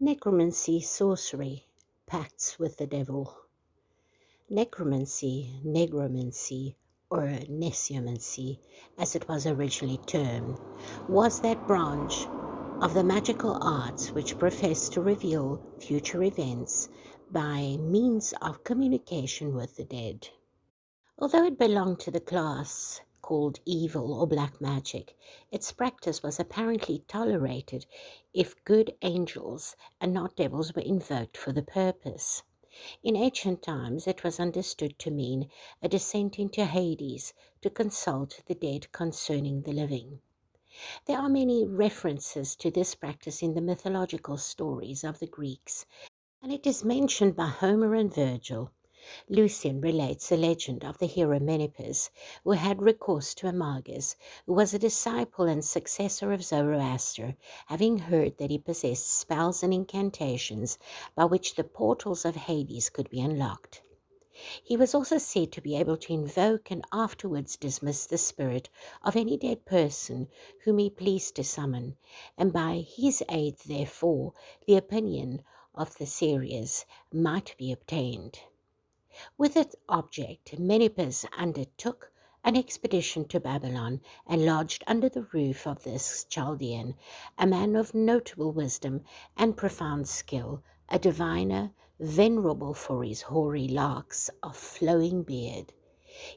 Necromancy, sorcery, pacts with the devil. Necromancy, negromancy, or necromancy, as it was originally termed, was that branch of the magical arts which professed to reveal future events by means of communication with the dead. Although it belonged to the class called evil or black magic, its practice was apparently tolerated if good angels and not devils were invoked for the purpose. In ancient times, it was understood to mean a descent into Hades to consult the dead concerning the living. There are many references to this practice in the mythological stories of the Greeks, and it is mentioned by Homer and Virgil. Lucian relates a legend of the hero Menippus, who had recourse to Amagus, who was a disciple and successor of Zoroaster, having heard that he possessed spells and incantations by which the portals of Hades could be unlocked. He was also said to be able to invoke and afterwards dismiss the spirit of any dead person whom he pleased to summon, and by his aid, therefore, the opinion of the Ceres might be obtained. With its object, Menippus undertook an expedition to Babylon and lodged under the roof of this Chaldean, a man of notable wisdom and profound skill, a diviner, venerable for his hoary locks of flowing beard.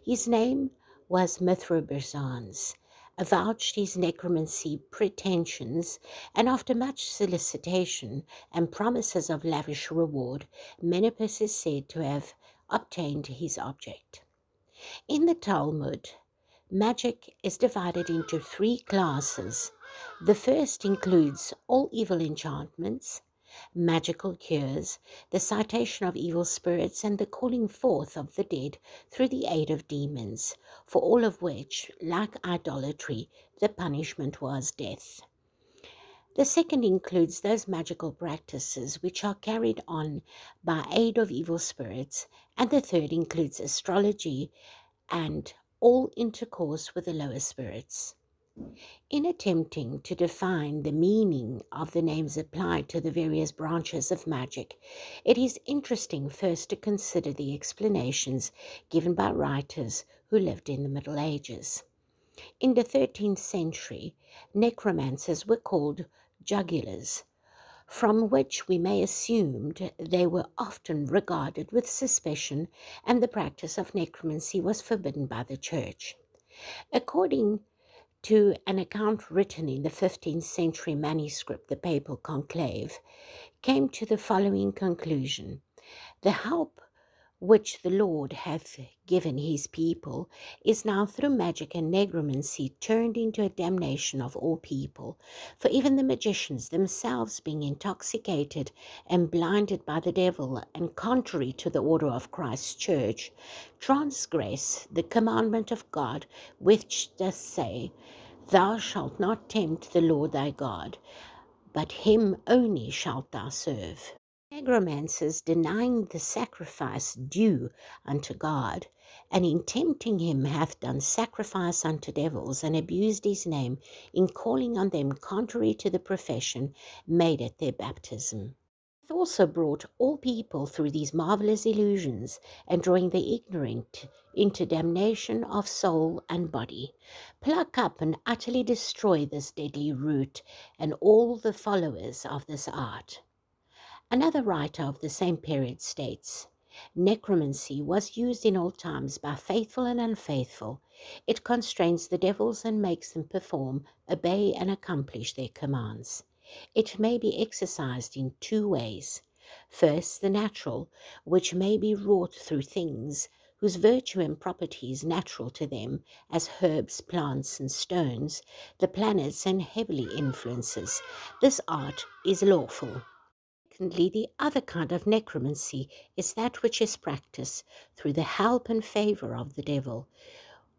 His name was Mithrobarzanes, avouched his necromancy pretensions, and after much solicitation and promises of lavish reward, Menippus is said to have obtained his object. In the Talmud, magic is divided into three classes. The first includes all evil enchantments, magical cures, the citation of evil spirits, and the calling forth of the dead through the aid of demons, for all of which, like idolatry, the punishment was death. The second includes those magical practices which are carried on by aid of evil spirits, and the third includes astrology and all intercourse with the lower spirits. In attempting to define the meaning of the names applied to the various branches of magic, it is interesting first to consider the explanations given by writers who lived in the Middle Ages. In the 13th century, necromancers were called jugglers, from which we may assume they were often regarded with suspicion and the practice of necromancy was forbidden by the church. According to an account written in the 15th century manuscript, the Papal Conclave came to the following conclusion The help which the Lord hath given his people is now through magic and negromancy turned into a damnation of all people. For even the magicians themselves, being intoxicated and blinded by the devil, and contrary to the order of Christ's church, transgress the commandment of God, which doth say, Thou shalt not tempt the Lord thy God, but him only shalt thou serve necromancers denying the sacrifice due unto God, and in tempting him hath done sacrifice unto devils, and abused his name in calling on them contrary to the profession made at their baptism. Hath also brought all people through these marvelous illusions, and drawing the ignorant into damnation of soul and body. Pluck up and utterly destroy this deadly root, and all the followers of this art. Another writer of the same period states Necromancy was used in old times by faithful and unfaithful. It constrains the devils and makes them perform, obey, and accomplish their commands. It may be exercised in two ways. First, the natural, which may be wrought through things whose virtue and property is natural to them, as herbs, plants, and stones, the planets, and heavenly influences. This art is lawful. Secondly, the other kind of necromancy is that which is practised through the help and favour of the devil,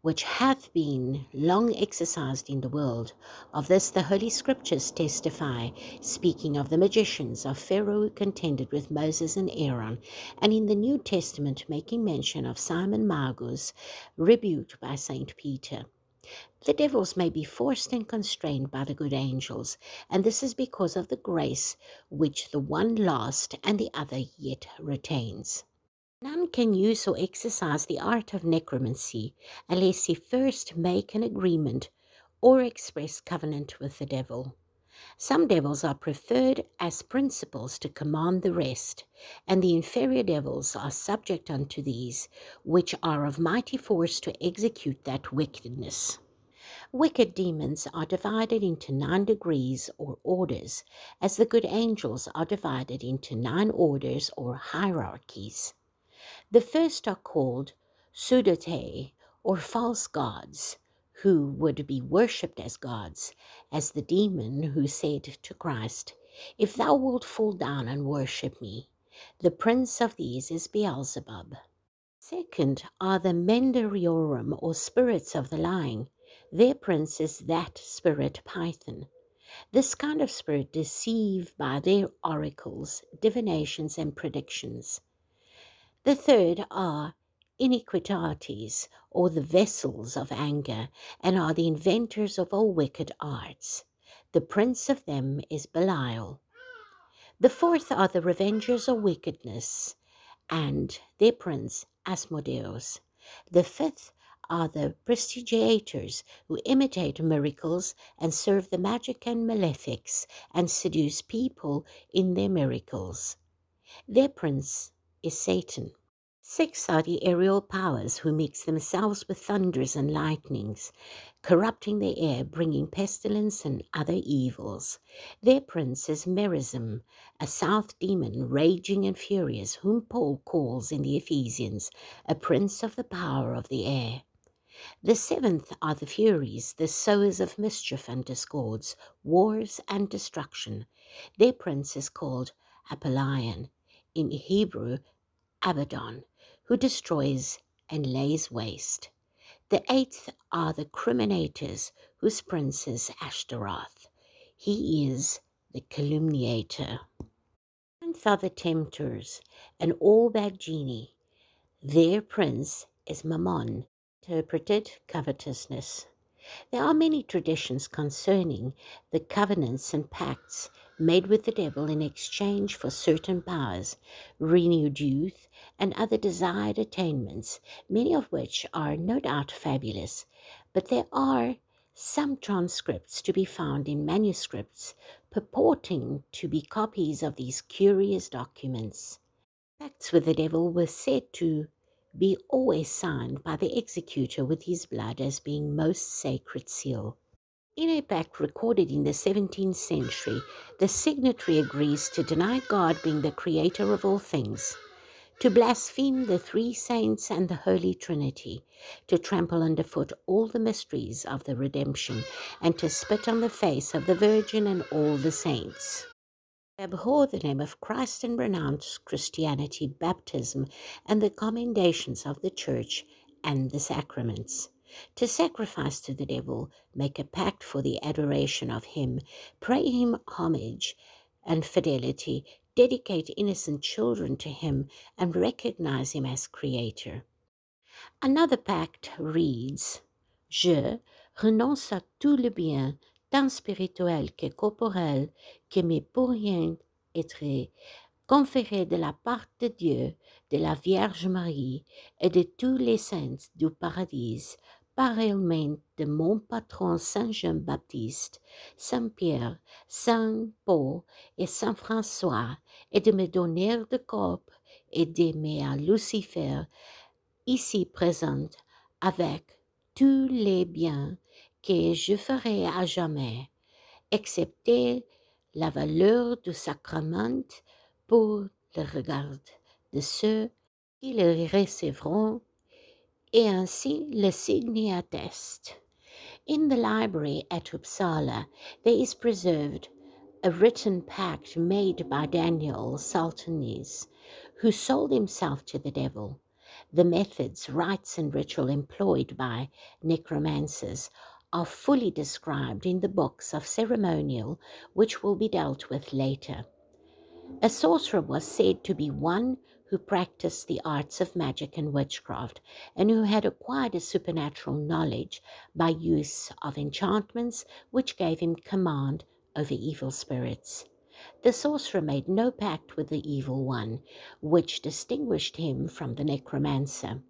which hath been long exercised in the world. Of this the Holy Scriptures testify, speaking of the magicians of Pharaoh who contended with Moses and Aaron, and in the New Testament making mention of Simon Magus, rebuked by Saint Peter. The devils may be forced and constrained by the good angels, and this is because of the grace which the one lost and the other yet retains. None can use or exercise the art of necromancy unless he first make an agreement or express covenant with the devil. Some devils are preferred as principals to command the rest, and the inferior devils are subject unto these, which are of mighty force to execute that wickedness. Wicked demons are divided into nine degrees or orders, as the good angels are divided into nine orders or hierarchies. The first are called Pseudothei, or false gods, who would be worshipped as gods, as the demon who said to Christ, If thou wilt fall down and worship me, the prince of these is Beelzebub. Second are the Mendaciorum, or spirits of the lying. Their prince is that spirit Python. This kind of spirit deceive by their oracles, divinations, and predictions. The third are iniquitates, or the vessels of anger, and are the inventors of all wicked arts. The prince of them is Belial. The fourth are the revengers of wickedness, and their prince Asmodeus. The fifth are the prestigiators who imitate miracles and serve the magic and malefics and seduce people in their miracles. Their prince is Satan. Six are the aerial powers who mix themselves with thunders and lightnings, corrupting the air, bringing pestilence and other evils. Their prince is Meririm, a south demon, raging and furious, whom Paul calls in the Ephesians a prince of the power of the air. The seventh are the Furies, the sowers of mischief and discords, wars and destruction. Their prince is called Apollyon, in Hebrew Abaddon who destroys and lays waste. The eighth are the criminators, whose prince is Ashtaroth. He is the calumniator. Ninth are the tempters, and all bad genii. Their prince is Mammon, interpreted covetousness. There are many traditions concerning the covenants and pacts made with the devil in exchange for certain powers, renewed youth, and other desired attainments, many of which are no doubt fabulous, but there are some transcripts to be found in manuscripts purporting to be copies of these curious documents. Pacts with the devil were said to be always signed by the executor with his blood as being most sacred seal. In a pact recorded in the 17th century, the signatory agrees to deny God being the creator of all things, to blaspheme the three saints and the Holy Trinity, to trample underfoot all the mysteries of the redemption, and to spit on the face of the Virgin and all the saints. Abhor the name of Christ and renounce Christianity, baptism, and the commendations of the Church and the sacraments to sacrifice to the devil, make a pact for the adoration of him, pray him homage and fidelity, dedicate innocent children to him, and recognize him as creator. Another pact reads Je renonce à tout le bien, tant spirituel que corporel, qui m'est pour rien être conféré de la part de Dieu, de la Vierge Marie et de tous les saints du paradis pareillement de mon patron Saint Jean-Baptiste, Saint Pierre, Saint Paul et Saint François, et de me donner de corps et d'aimer à Lucifer, ici présente, avec tous les biens que je ferai à jamais, excepté la valeur du sacrement pour le regard de ceux qui le recevront et ainsi le signe atteste. In the library at Uppsala there is preserved a written pact made by Daniel Salthenius, who sold himself to the devil. The methods, rites, and ritual employed by necromancers are fully described in the books of ceremonial, which will be dealt with later. A sorcerer was said to be one who practiced the arts of magic and witchcraft, and who had acquired a supernatural knowledge by use of enchantments which gave him command over evil spirits. The sorcerer made no pact with the evil one, which distinguished him from the necromancer.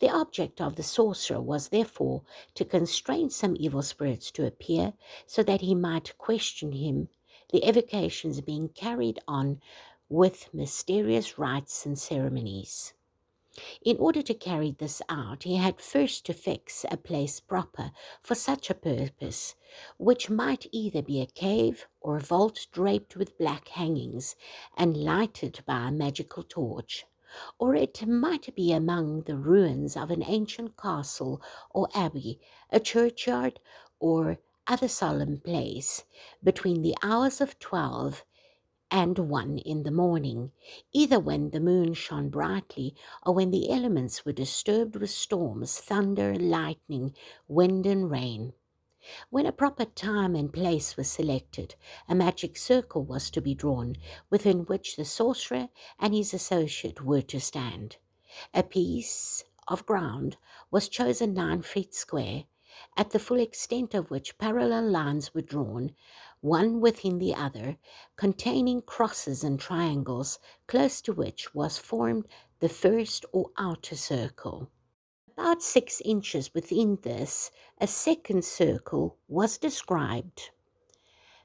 The object of the sorcerer was therefore to constrain some evil spirits to appear, so that he might question him, the evocations being carried on with mysterious rites and ceremonies. In order to carry this out, he had first to fix a place proper for such a purpose, which might either be a cave or a vault draped with black hangings and lighted by a magical torch, or it might be among the ruins of an ancient castle or abbey, a churchyard, or other solemn place, between the hours of twelve and one in the morning, either when the moon shone brightly or when the elements were disturbed with storms, thunder, lightning, wind, and rain. When a proper time and place was selected, a magic circle was to be drawn within which the sorcerer and his associate were to stand. A piece of ground was chosen nine feet square, at the full extent of which parallel lines were drawn one within the other, containing crosses and triangles, close to which was formed the first or outer circle. About six inches within this, a second circle was described,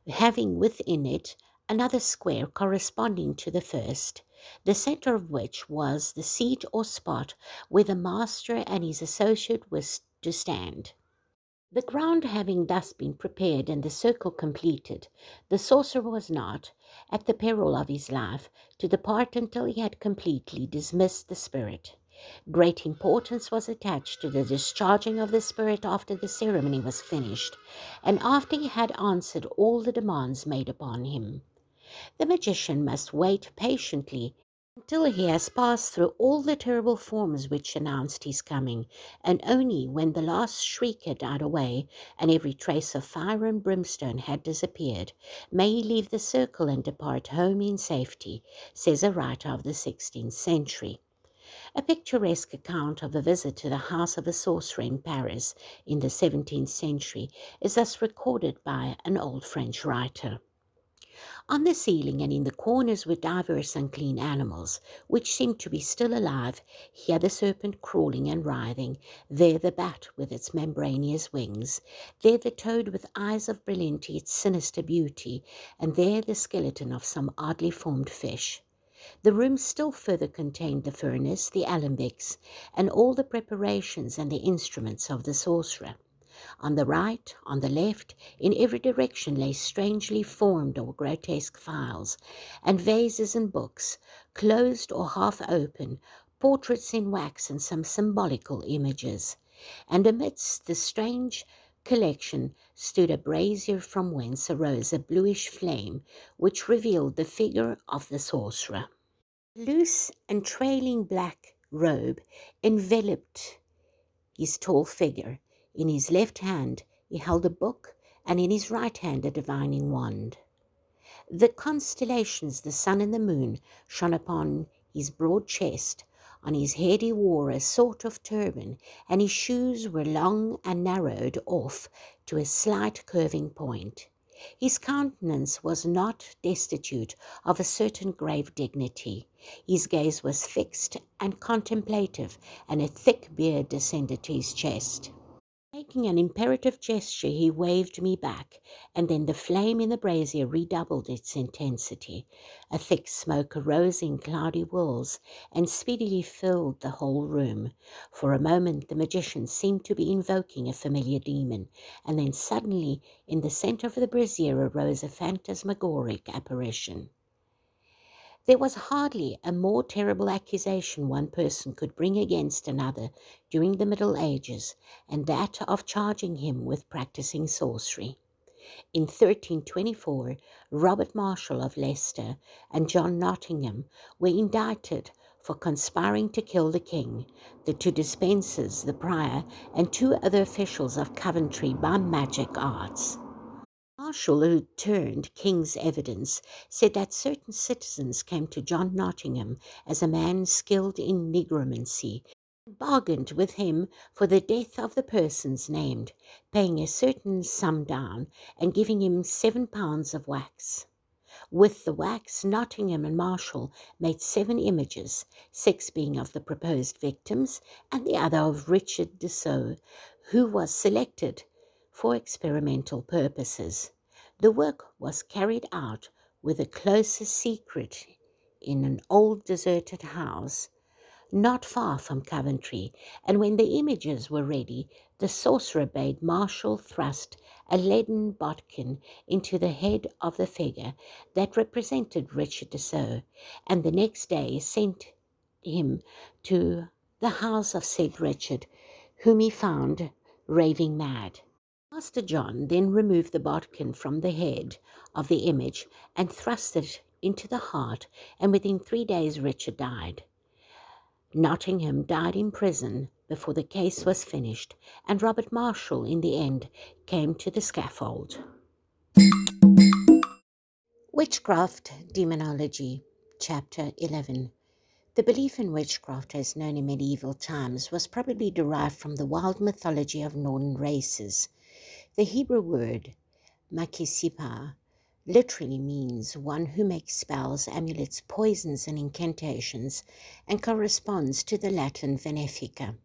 having within it another square corresponding to the first, the center of which was the seat or spot where the master and his associate was to stand. The ground having thus been prepared and the circle completed, the sorcerer was not, at the peril of his life, to depart until he had completely dismissed the spirit. Great importance was attached to the discharging of the spirit after the ceremony was finished, and after he had answered all the demands made upon him. The magician must wait patiently until he has passed through all the terrible forms which announced his coming, and only when the last shriek had died away, and every trace of fire and brimstone had disappeared, may he leave the circle and depart home in safety, says a writer of the sixteenth century. A picturesque account of a visit to the house of a sorcerer in Paris in the seventeenth century is thus recorded by an old French writer. On the ceiling and in the corners were divers unclean animals, which seemed to be still alive, here the serpent crawling and writhing, there the bat with its membranous wings, there the toad with eyes of brilliant yet sinister beauty, and there the skeleton of some oddly formed fish. The room still further contained the furnace, the alembics, and all the preparations and the instruments of the sorcerer. On the right, on the left, in every direction lay strangely formed or grotesque phials, and vases and books, closed or half open, portraits in wax and some symbolical images. And amidst the strange collection stood a brazier from whence arose a bluish flame, which revealed the figure of the sorcerer. Loose and trailing black robe enveloped his tall figure in his left hand he held a book, and in his right hand a divining wand. The constellations, the sun and the moon, shone upon his broad chest. On his head he wore a sort of turban, and his shoes were long and narrowed off to a slight curving point. His countenance was not destitute of a certain grave dignity. His gaze was fixed and contemplative, and a thick beard descended to his chest. Making an imperative gesture, he waved me back, and then the flame in the brazier redoubled its intensity. A thick smoke arose in cloudy whirls and speedily filled the whole room. For a moment the magician seemed to be invoking a familiar demon, and then suddenly in the centre of the brazier arose a phantasmagoric apparition. There was hardly a more terrible accusation one person could bring against another during the Middle Ages, and that of charging him with practicing sorcery. In 1324, Robert Marshall of Leicester and John Nottingham were indicted for conspiring to kill the king, the two Despensers, the prior, and two other officials of Coventry by magic arts. Marshal who turned king's evidence said that certain citizens came to John Nottingham as a man skilled in negromancy, and bargained with him for the death of the persons named, paying a certain sum down and giving him seven pounds of wax. With the wax, Nottingham and Marshall made seven images, six being of the proposed victims and the other of Richard de Desseaux, who was selected for experimental purposes. The work was carried out with a closer secret in an old deserted house not far from Coventry, and when the images were ready, the sorcerer bade Marshall thrust a leaden bodkin into the head of the figure that represented Richard de Desseaux, and the next day sent him to the house of said Richard, whom he found raving mad. Master John then removed the bodkin from the head of the image and thrust it into the heart, and within three days Richard died. Nottingham died in prison before the case was finished, and Robert Marshall, in the end, came to the scaffold. Witchcraft Demonology, Chapter 11 The belief in witchcraft as known in medieval times was probably derived from the wild mythology of northern races. The Hebrew word makisipa literally means one who makes spells, amulets, poisons, and incantations, and corresponds to the Latin venefica.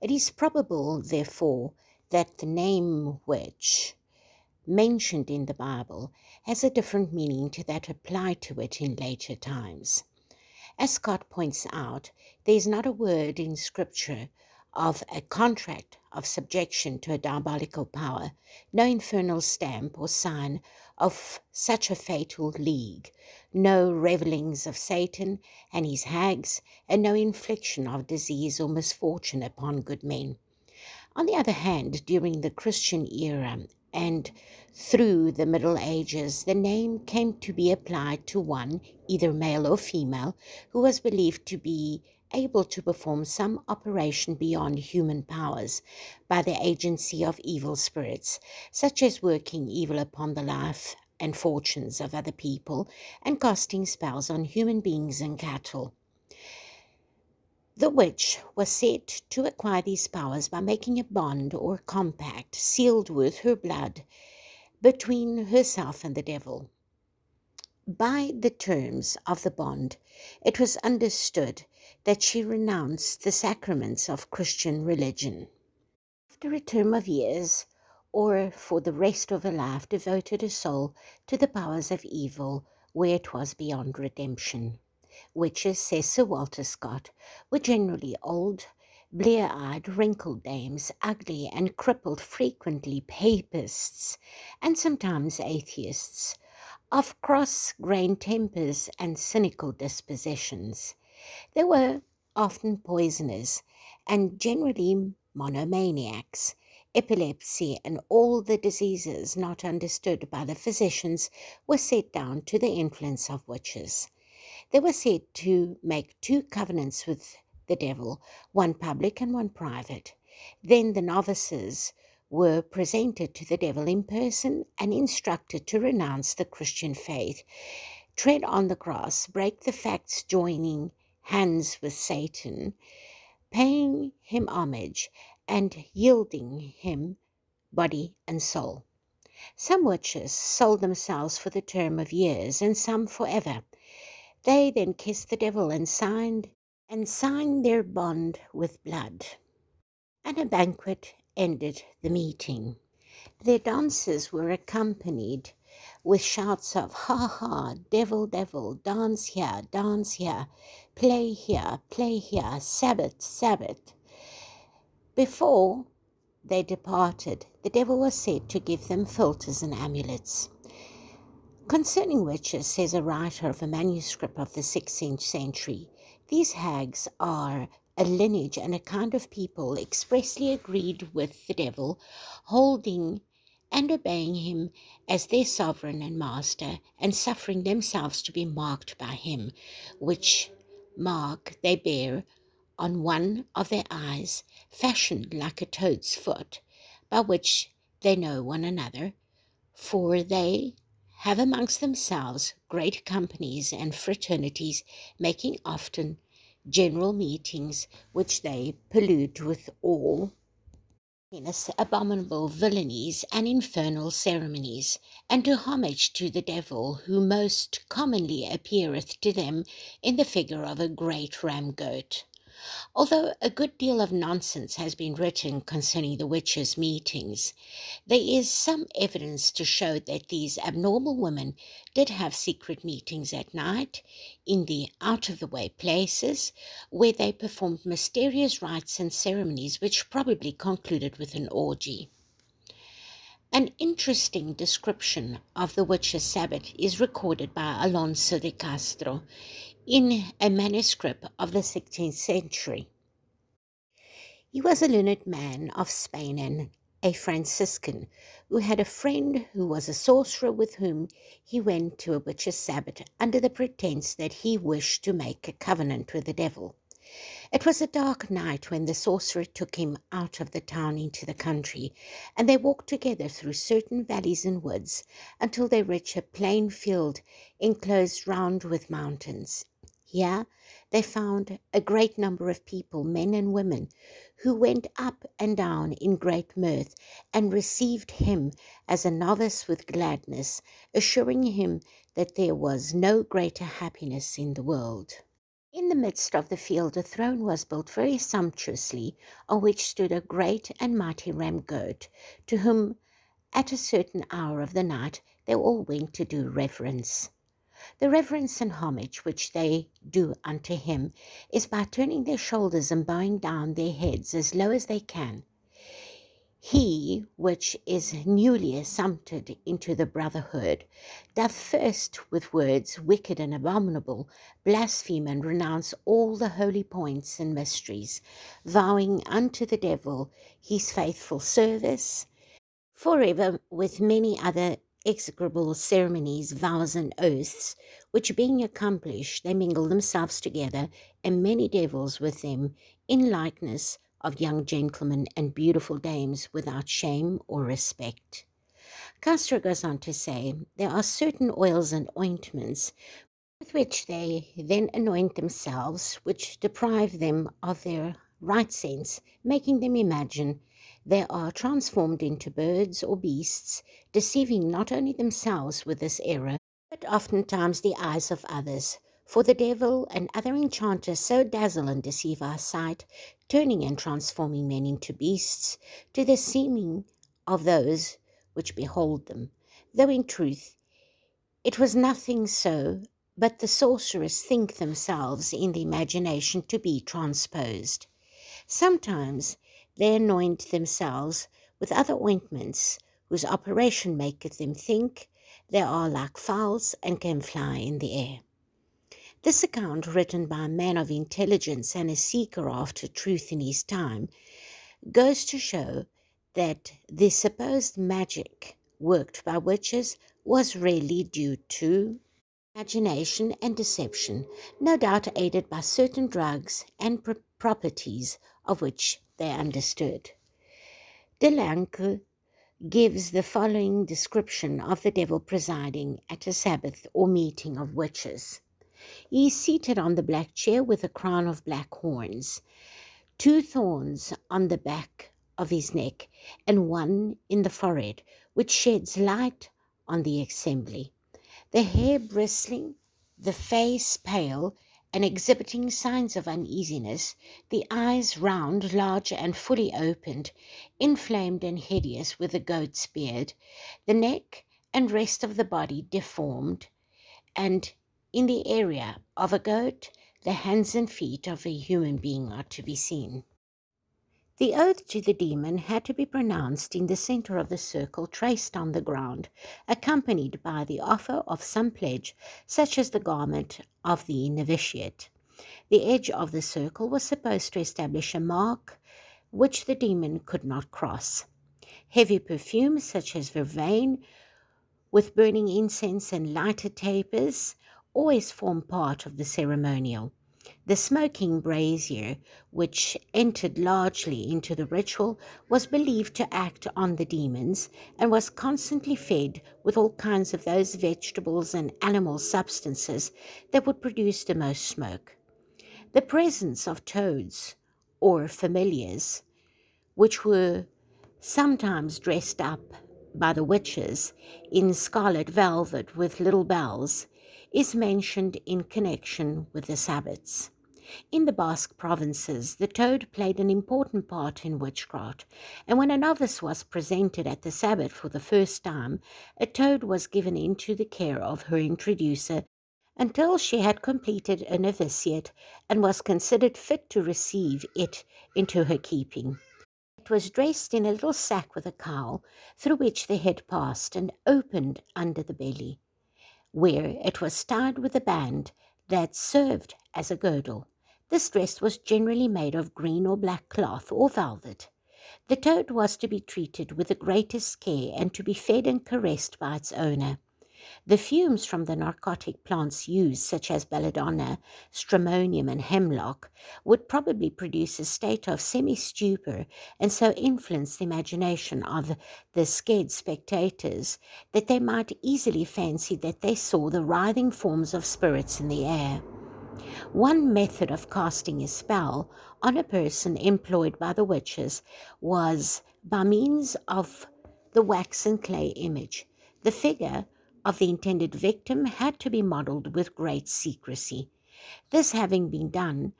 It is probable, therefore, that the name witch, mentioned in the Bible, has a different meaning to that applied to it in later times. As Scott points out, there is not a word in Scripture of a contract of subjection to a diabolical power, no infernal stamp or sign of such a fatal league, no revellings of Satan and his hags, and no infliction of disease or misfortune upon good men. On the other hand, during the Christian era and through the Middle Ages, the name came to be applied to one, either male or female, who was believed to be able to perform some operation beyond human powers by the agency of evil spirits, such as working evil upon the life and fortunes of other people and casting spells on human beings and cattle. The witch was said to acquire these powers by making a bond or compact sealed with her blood between herself and the devil. By the terms of the bond, it was understood that she renounced the sacraments of Christian religion. After a term of years, or for the rest of her life, devoted her soul to the powers of evil where it was beyond redemption. Witches, says Sir Walter Scott, were generally old, blear eyed, wrinkled dames, ugly and crippled, frequently papists, and sometimes atheists, of cross grained tempers and cynical dispositions. They were often poisoners and generally monomaniacs. Epilepsy and all the diseases not understood by the physicians were set down to the influence of witches. They were said to make two covenants with the devil, one public and one private. Then the novices were presented to the devil in person and instructed to renounce the Christian faith, tread on the grass, break the facts joining hands with Satan, paying him homage and yielding him body and soul. Some witches sold themselves for the term of years, and some forever. They then kissed the devil and signed and signed their bond with blood. And a banquet ended the meeting. Their dances were accompanied with shouts of ha ha, devil, devil, dance here, dance here, play here, play here, Sabbath, Sabbath. Before they departed, the devil was said to give them philters and amulets. Concerning witches, says a writer of a manuscript of the 16th century, these hags are a lineage and a kind of people expressly agreed with the devil, holding and obeying him as their sovereign and master, and suffering themselves to be marked by him, which mark they bear on one of their eyes, fashioned like a toad's foot, by which they know one another, for they have amongst themselves great companies and fraternities, making often general meetings which they pollute with all abominable villainies and infernal ceremonies, and do homage to the devil, who most commonly appeareth to them in the figure of a great ram goat. Although a good deal of nonsense has been written concerning the witches' meetings, there is some evidence to show that these abnormal women did have secret meetings at night in the out of the way places where they performed mysterious rites and ceremonies which probably concluded with an orgy. An interesting description of the witches' sabbat is recorded by Alonso de Castro in a manuscript of the 16th century. He was a learned man of Spain and a Franciscan who had a friend who was a sorcerer with whom he went to a witch's sabbat under the pretence that he wished to make a covenant with the devil. It was a dark night when the sorcerer took him out of the town into the country, and they walked together through certain valleys and woods until they reached a plain field enclosed round with mountains. Here they found a great number of people, men and women, who went up and down in great mirth and received him as a novice with gladness, assuring him that there was no greater happiness in the world. In the midst of the field a throne was built very sumptuously, on which stood a great and mighty ram goat, to whom at a certain hour of the night they all went to do reverence. The reverence and homage which they do unto him is by turning their shoulders and bowing down their heads as low as they can. He which is newly assumpted into the brotherhood doth first with words wicked and abominable blaspheme and renounce all the holy points and mysteries, vowing unto the devil his faithful service forever with many other execrable ceremonies, vows, and oaths, which being accomplished, they mingle themselves together, and many devils with them, in likeness of young gentlemen and beautiful dames without shame or respect. Castro goes on to say there are certain oils and ointments with which they then anoint themselves, which deprive them of their right sense, making them imagine they are transformed into birds or beasts, deceiving not only themselves with this error, but oftentimes the eyes of others. For the devil and other enchanters so dazzle and deceive our sight, turning and transforming men into beasts, to the seeming of those which behold them, though in truth it was nothing so, but the sorcerers think themselves in the imagination to be transposed. Sometimes they anoint themselves with other ointments, whose operation maketh them think they are like fowls and can fly in the air. This account, written by a man of intelligence and a seeker after truth in his time, goes to show that the supposed magic worked by witches was really due to imagination and deception, no doubt aided by certain drugs and properties of which they understood. De Lancre gives the following description of the devil presiding at a Sabbath or meeting of witches. He is seated on the black chair with a crown of black horns, two thorns on the back of his neck, and one in the forehead, which sheds light on the assembly. The hair bristling, the face pale, and exhibiting signs of uneasiness, the eyes round, large, and fully opened, inflamed and hideous with a goat's beard, the neck and rest of the body deformed, and in the area of a goat, the hands and feet of a human being are to be seen. The oath to the demon had to be pronounced in the center of the circle traced on the ground, accompanied by the offer of some pledge, such as the garment of the novitiate. The edge of the circle was supposed to establish a mark which the demon could not cross. Heavy perfumes, such as vervain, with burning incense and lighted tapers, always formed part of the ceremonial. The smoking brazier, which entered largely into the ritual, was believed to act on the demons and was constantly fed with all kinds of those vegetables and animal substances that would produce the most smoke. The presence of toads or familiars, which were sometimes dressed up by the witches in scarlet velvet with little bells, is mentioned in connection with the Sabbats. In the Basque provinces, the toad played an important part in witchcraft, and when a novice was presented at the Sabbat for the first time, a toad was given into the care of her introducer until she had completed a novitiate and was considered fit to receive it into her keeping. It was dressed in a little sack with a cowl, through which the head passed and opened under the belly, where it was tied with a band that served as a girdle. This dress was generally made of green or black cloth or velvet. The toad was to be treated with the greatest care and to be fed and caressed by its owner. The fumes from the narcotic plants used, such as belladonna, stramonium, and hemlock, would probably produce a state of semi stupor and so influence the imagination of the scared spectators that they might easily fancy that they saw the writhing forms of spirits in the air. One method of casting a spell on a person employed by the witches was by means of the wax and clay image. The figure of the intended victim had to be modelled with great secrecy. This having been done,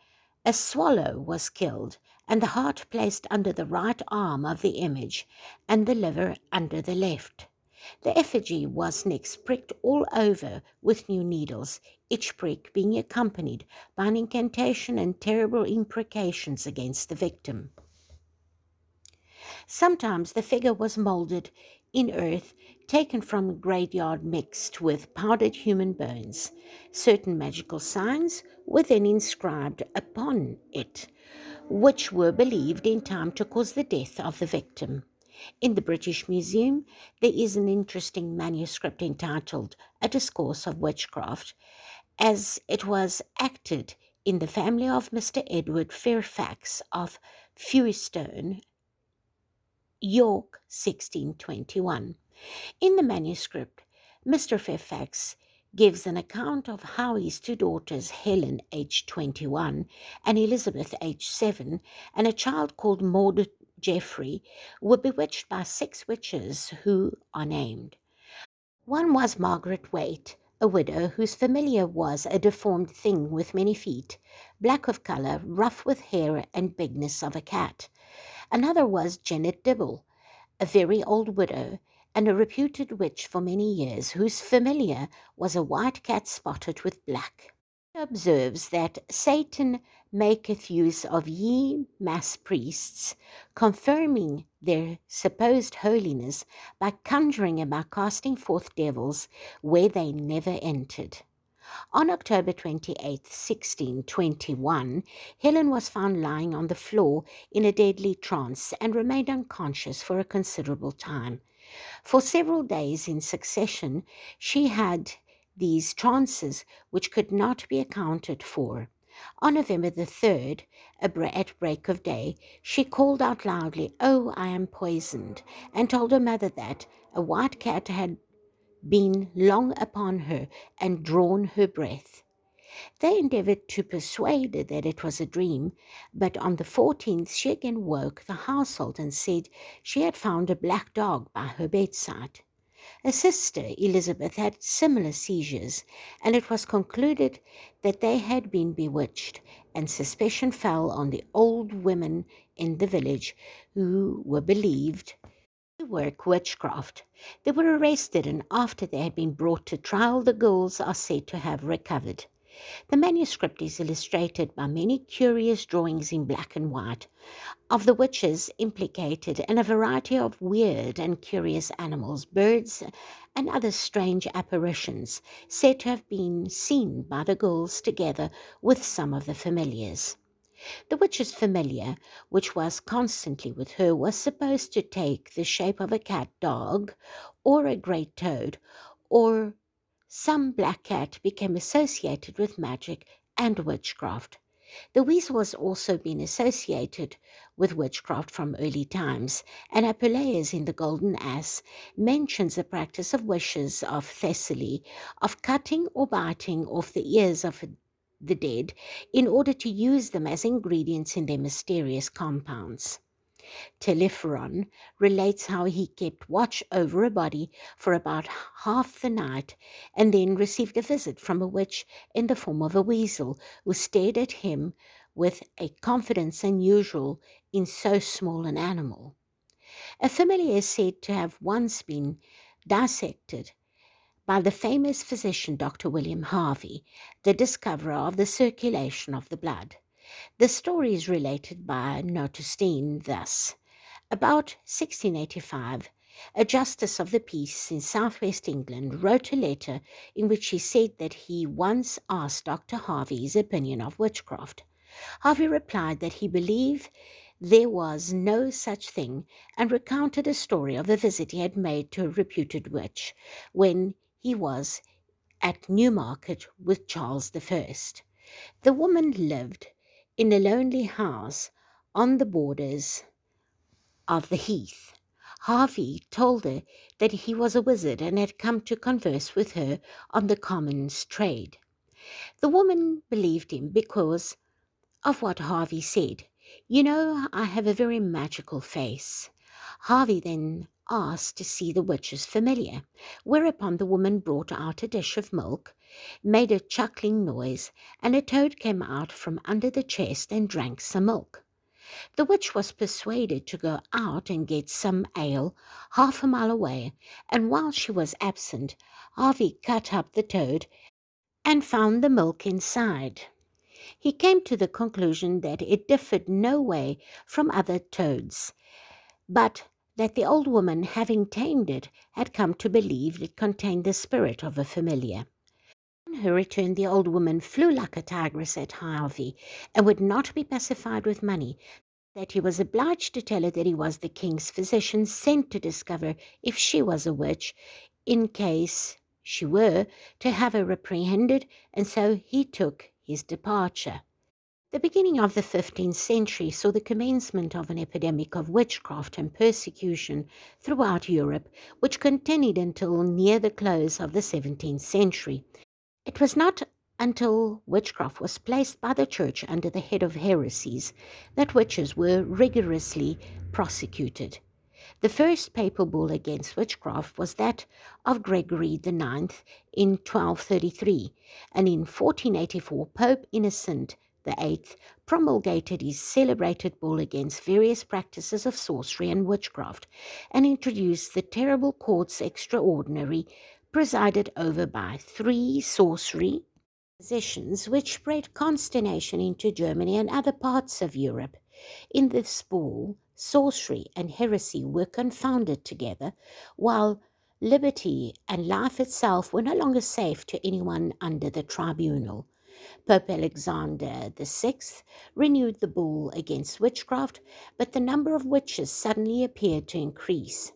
a swallow was killed, and the heart placed under the right arm of the image, and the liver under the left. The effigy was next pricked all over with new needles, each prick being accompanied by an incantation and terrible imprecations against the victim. Sometimes the figure was moulded in earth taken from a graveyard mixed with powdered human bones. Certain magical signs were then inscribed upon it, which were believed in time to cause the death of the victim. In the British Museum, there is an interesting manuscript entitled A Discourse of Witchcraft, as it was acted in the family of Mr. Edward Fairfax of Fewston, York, 1621. In the manuscript, Mr. Fairfax gives an account of how his two daughters, Helen, aged 21, and Elizabeth, aged 7, and a child called Maud Geoffrey were bewitched by six witches who are named. One was Margaret Waite, a widow whose familiar was a deformed thing with many feet, black of colour, rough with hair, and bigness of a cat. Another was Janet Dibble, a very old widow, and a reputed witch for many years, whose familiar was a white cat spotted with black. He observes that Satan maketh use of ye mass priests, confirming their supposed holiness by conjuring and by casting forth devils where they never entered. On October 28, 1621, Helen was found lying on the floor in a deadly trance and remained unconscious for a considerable time. For several days in succession, she had these trances which could not be accounted for. On November the 3rd, at break of day, she called out loudly, Oh, I am poisoned, and told her mother that a white cat had been long upon her and drawn her breath. They endeavoured to persuade her that it was a dream, but on the 14th she again woke the household and said she had found a black dog by her bedside. A sister, Elizabeth, had similar seizures, and it was concluded that they had been bewitched, and suspicion fell on the old women in the village who were believed work witchcraft. They were arrested, and after they had been brought to trial, the girls are said to have recovered. The manuscript is illustrated by many curious drawings in black and white of the witches implicated and a variety of weird and curious animals, birds, and other strange apparitions said to have been seen by the girls together with some of the familiars. The witch's familiar, which was constantly with her, was supposed to take the shape of a cat dog or a great toad, or some black cat became associated with magic and witchcraft. The weasel has also been associated with witchcraft from early times, and Apuleius in the Golden Ass mentions the practice of wishes of Thessaly of cutting or biting off the ears of the dead in order to use them as ingredients in their mysterious compounds. Thelyphron relates how he kept watch over a body for about half the night and then received a visit from a witch in the form of a weasel who stared at him with a confidence unusual in so small an animal. A familiar is said to have once been dissected by the famous physician Dr. William Harvey, the discoverer of the circulation of the blood. The story is related by Notestein thus. About 1685, a justice of the peace in southwest England wrote a letter in which he said that he once asked Dr. Harvey's opinion of witchcraft. Harvey replied that he believed there was no such thing and recounted a story of a visit he had made to a reputed witch when he was at Newmarket with Charles I. The woman lived in a lonely house on the borders of the heath. Harvey told her that he was a wizard and had come to converse with her on the common's trade. The woman believed him because of what Harvey said. You know, I have a very magical face. Harvey then asked to see the witch's familiar, whereupon the woman brought out a dish of milk, made a chuckling noise, and a toad came out from under the chest and drank some milk. The witch was persuaded to go out and get some ale half a mile away, and while she was absent, Harvey cut up the toad and found the milk inside. He came to the conclusion that it differed no way from other toads, but that the old woman, having tamed it, had come to believe it contained the spirit of a familiar. On her return, the old woman flew like a tigress at Harvey, and would not be pacified with money, that he was obliged to tell her that he was the king's physician sent to discover if she was a witch, in case she were, to have her reprehended, and so he took his departure. The beginning of the 15th century saw the commencement of an epidemic of witchcraft and persecution throughout Europe, which continued until near the close of the 17th century. It was not until witchcraft was placed by the Church under the head of heresies that witches were rigorously prosecuted. The first papal bull against witchcraft was that of Gregory IX in 1233, and in 1484 Pope Innocent VIII promulgated his celebrated bull against various practices of sorcery and witchcraft, and introduced the terrible courts extraordinary, presided over by three sorcery physicians, which spread consternation into Germany and other parts of Europe. In this bull, sorcery and heresy were confounded together, while liberty and life itself were no longer safe to anyone under the tribunal. Pope Alexander VI renewed the bull against witchcraft, but the number of witches suddenly appeared to increase.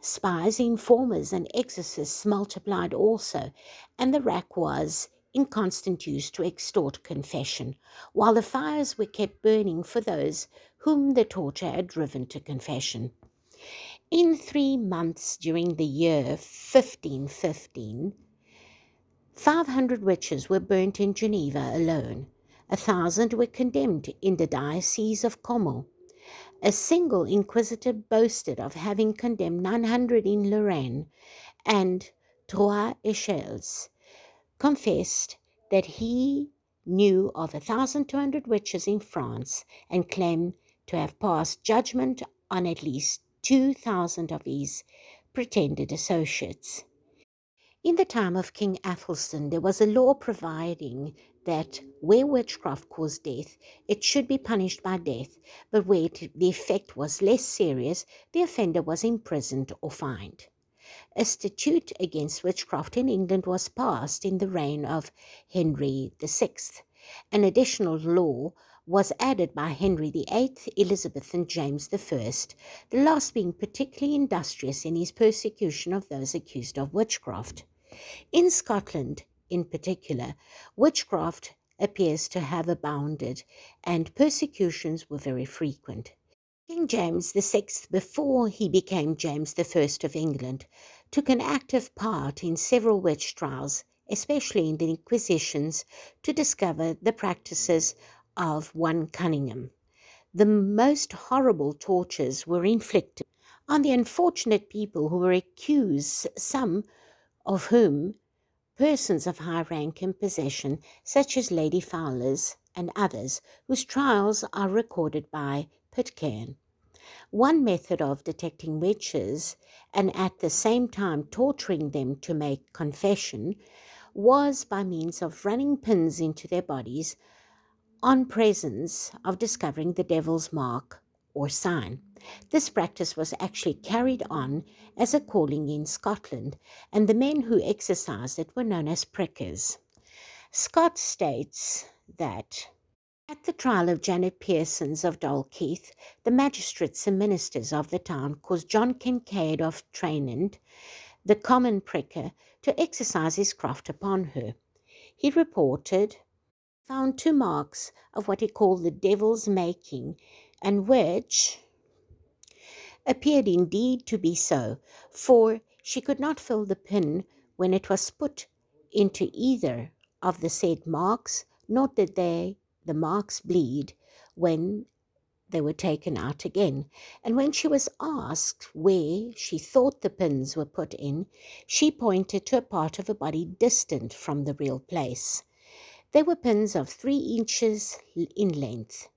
Spies, informers, and exorcists multiplied also, and the rack was in constant use to extort confession, while the fires were kept burning for those whom the torture had driven to confession. In three months during the year 1515, 500 witches were burnt in Geneva alone. A thousand were condemned in the diocese of Como. A single inquisitor boasted of having condemned 900 in Lorraine, and Trois Echelles confessed that he knew of 1,200 witches in France and claimed to have passed judgment on at least 2,000 of his pretended associates. In the time of King Athelstan, there was a law providing that where witchcraft caused death, it should be punished by death, but where it, the effect was less serious, the offender was imprisoned or fined. A statute against witchcraft in England was passed in the reign of Henry VI. An additional law was added by Henry VIII, Elizabeth, and James I, the last being particularly industrious in his persecution of those accused of witchcraft. In Scotland, in particular, witchcraft appears to have abounded, and persecutions were very frequent. King James VI, before he became James I of England, took an active part in several witch trials, especially in the inquisitions, to discover the practices of one Cunningham. The most horrible tortures were inflicted on the unfortunate people who were accused, some of whom persons of high rank and possession, such as Lady Fowlis and others, whose trials are recorded by Pitcairn. One method of detecting witches and at the same time torturing them to make confession was by means of running pins into their bodies on presence of discovering the devil's mark or sign. This practice was actually carried on as a calling in Scotland, and the men who exercised it were known as prickers. Scott states that at the trial of Janet Peaston of Dalkeith, the magistrates and ministers of the town caused John Kincaid of Tranent, the common pricker, to exercise his craft upon her. He reported found two marks of what he called the devil's making, and which appeared indeed to be so, for she could not feel the pin when it was put into either of the said marks, nor did they the marks bleed when they were taken out again. And when she was asked where she thought the pins were put in, she pointed to a part of her body distant from the real place. They were pins of three inches in length.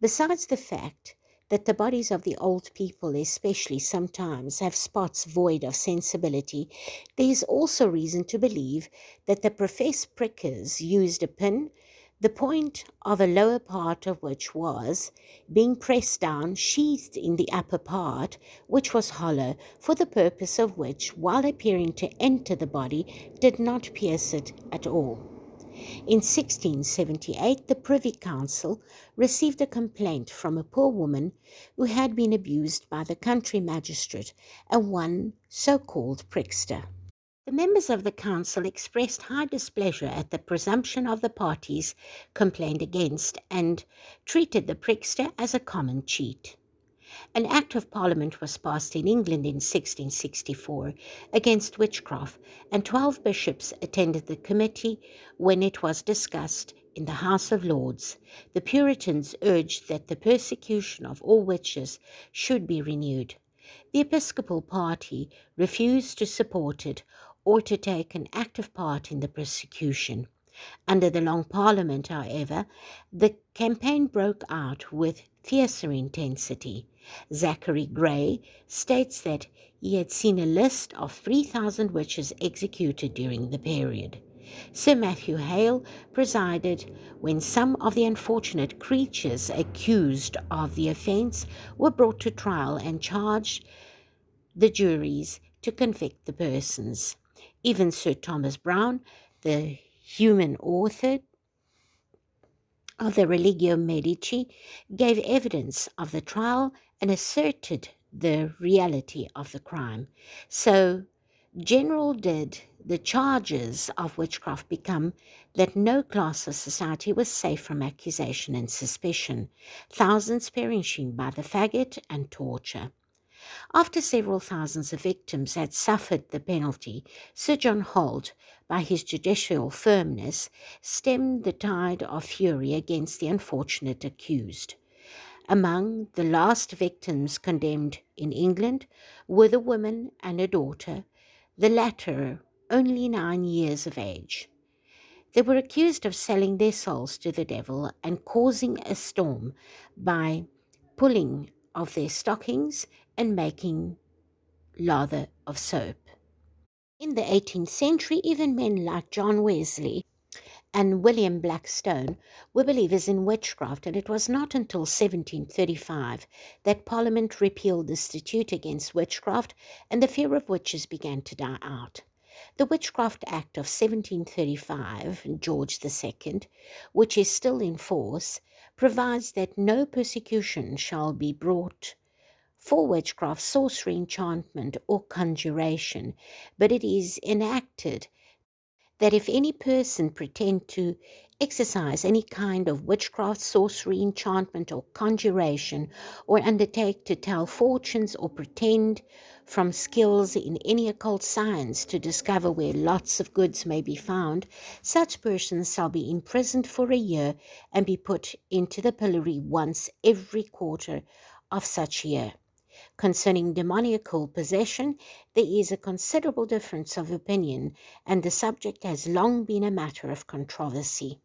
Besides the fact that the bodies of the old people, especially, sometimes have spots void of sensibility, there is also reason to believe that the professed prickers used a pin, the point of a lower part of which was, being pressed down, sheathed in the upper part, which was hollow, for the purpose of which, while appearing to enter the body, did not pierce it at all. In 1678, the Privy Council received a complaint from a poor woman who had been abused by the country magistrate and one so called prickster. The members of the council expressed high displeasure at the presumption of the parties complained against and treated the prickster as a common cheat. An Act of Parliament was passed in England in 1664 against witchcraft, and twelve bishops attended the committee when it was discussed in the House of Lords. The Puritans urged that the persecution of all witches should be renewed. The Episcopal party refused to support it or to take an active part in the persecution. Under the Long Parliament, however, the campaign broke out with fiercer intensity. Zachary Grey states that he had seen a list of 3,000 witches executed during the period. Sir Matthew Hale presided when some of the unfortunate creatures accused of the offence were brought to trial and charged the juries to convict the persons. Even Sir Thomas Browne, the human author of the Religio Medici, gave evidence of the trial and asserted the reality of the crime. So, general did the charges of witchcraft become that no class of society was safe from accusation and suspicion, thousands perishing by the faggot and torture. After several thousands of victims had suffered the penalty, Sir John Holt, by his judicial firmness, stemmed the tide of fury against the unfortunate accused. Among the last victims condemned in England were the woman and a daughter, the latter only nine years of age. They were accused of selling their souls to the devil and causing a storm by pulling of their stockings and making lather of soap. In the 18th century, even men like John Wesley and William Blackstone were believers in witchcraft, and it was not until 1735 that Parliament repealed the statute against witchcraft and the fear of witches began to die out. The Witchcraft Act of 1735, George II, which is still in force, provides that no persecution shall be brought for witchcraft, sorcery, enchantment, or conjuration, but it is enacted that if any person pretend to exercise any kind of witchcraft, sorcery, enchantment, or conjuration, or undertake to tell fortunes or pretend from skills in any occult science to discover where lots of goods may be found, such persons shall be imprisoned for a year and be put into the pillory once every quarter of such year. Concerning demoniacal possession, there is a considerable difference of opinion, and the subject has long been a matter of controversy.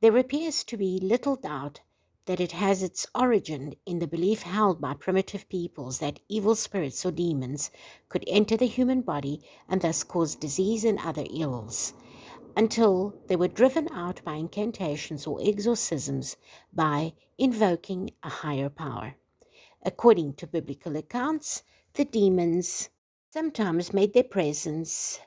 There appears to be little doubt that it has its origin in the belief held by primitive peoples that evil spirits or demons could enter the human body and thus cause disease and other ills, until they were driven out by incantations or exorcisms by invoking a higher power. According to biblical accounts, the demons sometimes made their presence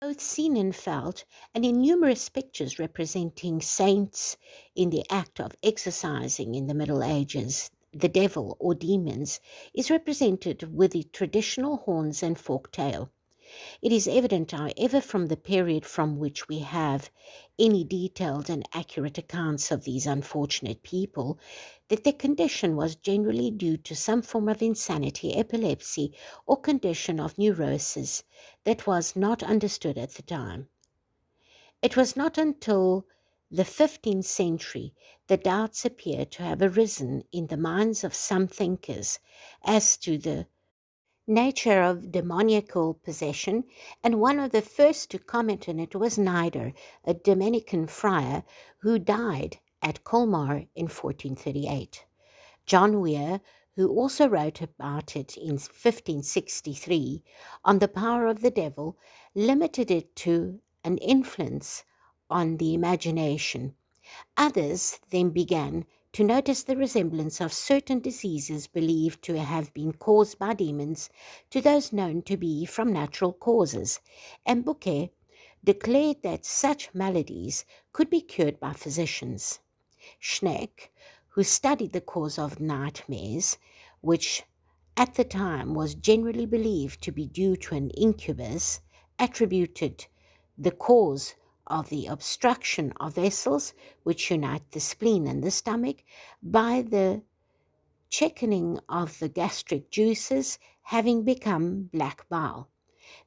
both seen and felt, and in numerous pictures representing saints in the act of exorcising in the Middle Ages, the devil or demons is represented with the traditional horns and forked tail. It is evident, however, from the period from which we have any detailed and accurate accounts of these unfortunate people, that their condition was generally due to some form of insanity, epilepsy, or condition of neurosis that was not understood at the time. It was not until the 15th century that doubts appear to have arisen in the minds of some thinkers as to the nature of demoniacal possession, and one of the first to comment on it was Nider, a Dominican friar who died at Colmar in 1438. John Weir, who also wrote about it in 1563 on the power of the devil, limited it to an influence on the imagination. Others then began to notice the resemblance of certain diseases believed to have been caused by demons to those known to be from natural causes, and Bucer declared that such maladies could be cured by physicians. Schenck, who studied the cause of nightmares, which at the time was generally believed to be due to an incubus, attributed the cause of the obstruction of vessels which unite the spleen and the stomach by the chickening of the gastric juices having become black bile.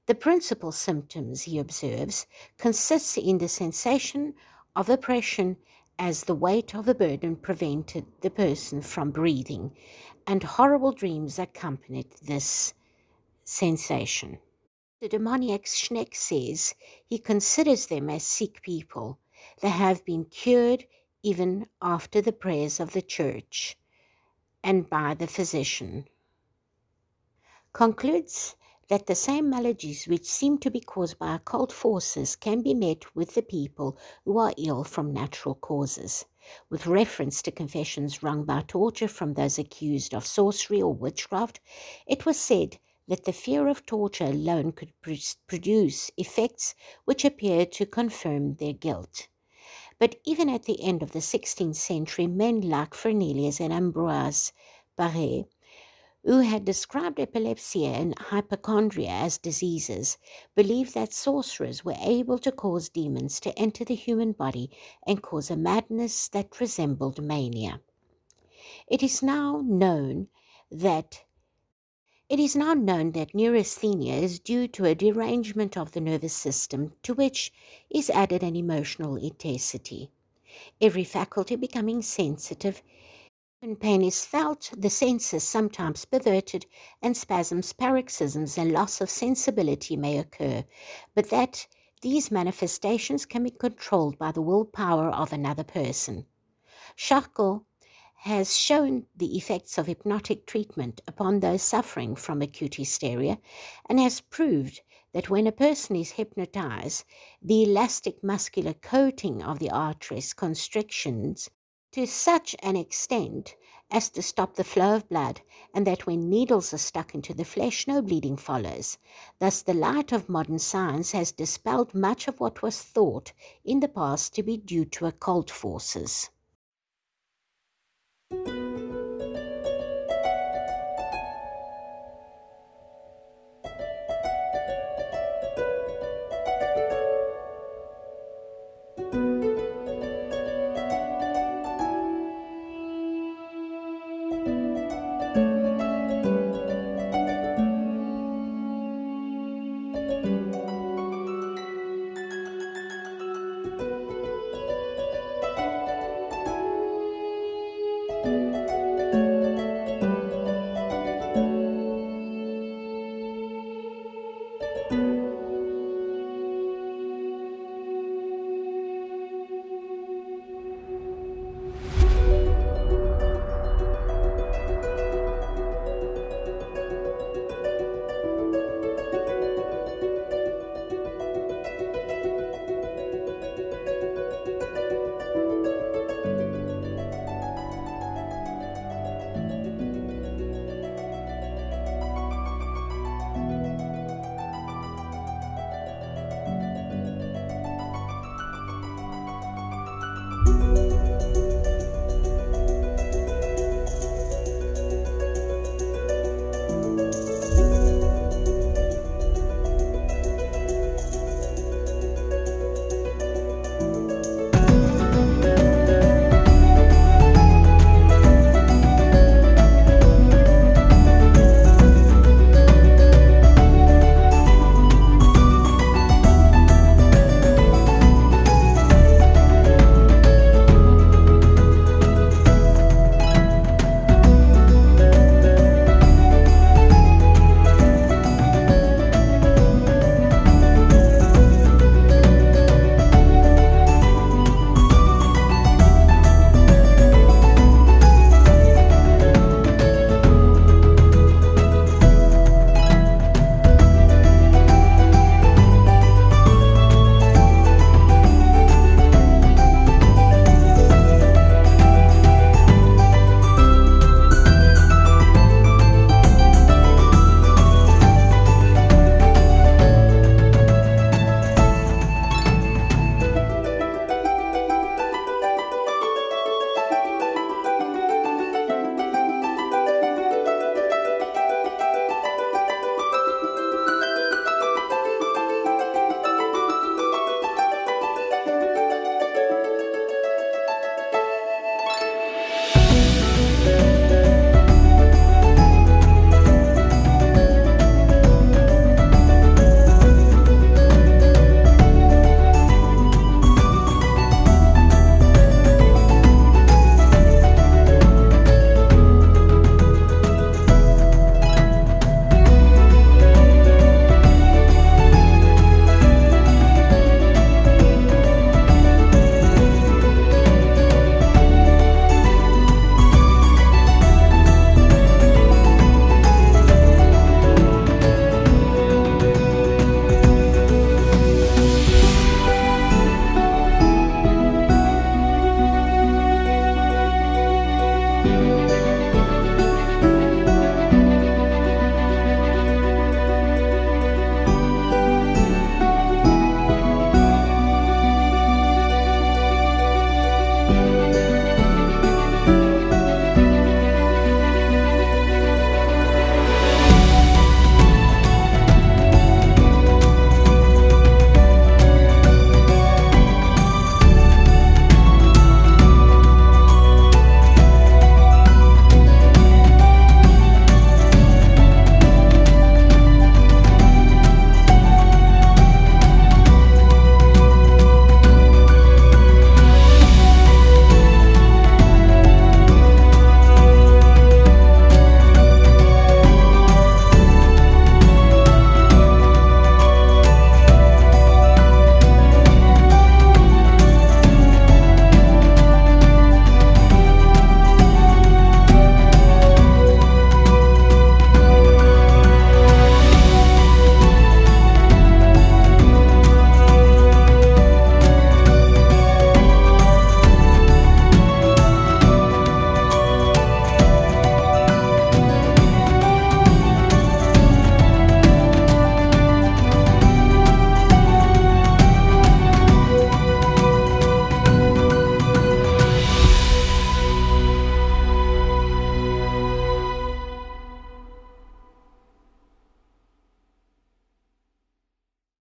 The principal symptoms, he observes, consists in the sensation of oppression as the weight of a burden prevented the person from breathing, and horrible dreams accompanied this sensation. The demoniac Schenck says he considers them as sick people. They have been cured even after the prayers of the church and by the physician. Concludes that the same maladies which seem to be caused by occult forces can be met with the people who are ill from natural causes. With reference to confessions wrung by torture from those accused of sorcery or witchcraft, it was said that the fear of torture alone could produce effects which appeared to confirm their guilt. But even at the end of the 16th century, men like Fernelius and Ambroise Paré, who had described epilepsy and hypochondria as diseases, believed that sorcerers were able to cause demons to enter the human body and cause a madness that resembled mania. It is now known that it is now known that neurasthenia is due to a derangement of the nervous system to which is added an emotional intensity. Every faculty becoming sensitive, when pain is felt, the senses sometimes perverted, and spasms, paroxysms, and loss of sensibility may occur, but that these manifestations can be controlled by the will power of another person. Charcot has shown the effects of hypnotic treatment upon those suffering from acute hysteria and has proved that when a person is hypnotized, the elastic muscular coating of the arteries constrictions to such an extent as to stop the flow of blood, and that when needles are stuck into the flesh, no bleeding follows. Thus, the light of modern science has dispelled much of what was thought in the past to be due to occult forces. Thank you.